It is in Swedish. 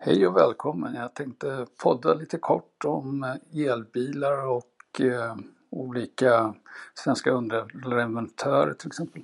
Hej och välkommen! Jag tänkte podda lite kort om eh, elbilar och eh, olika svenska underleverantörer till exempel.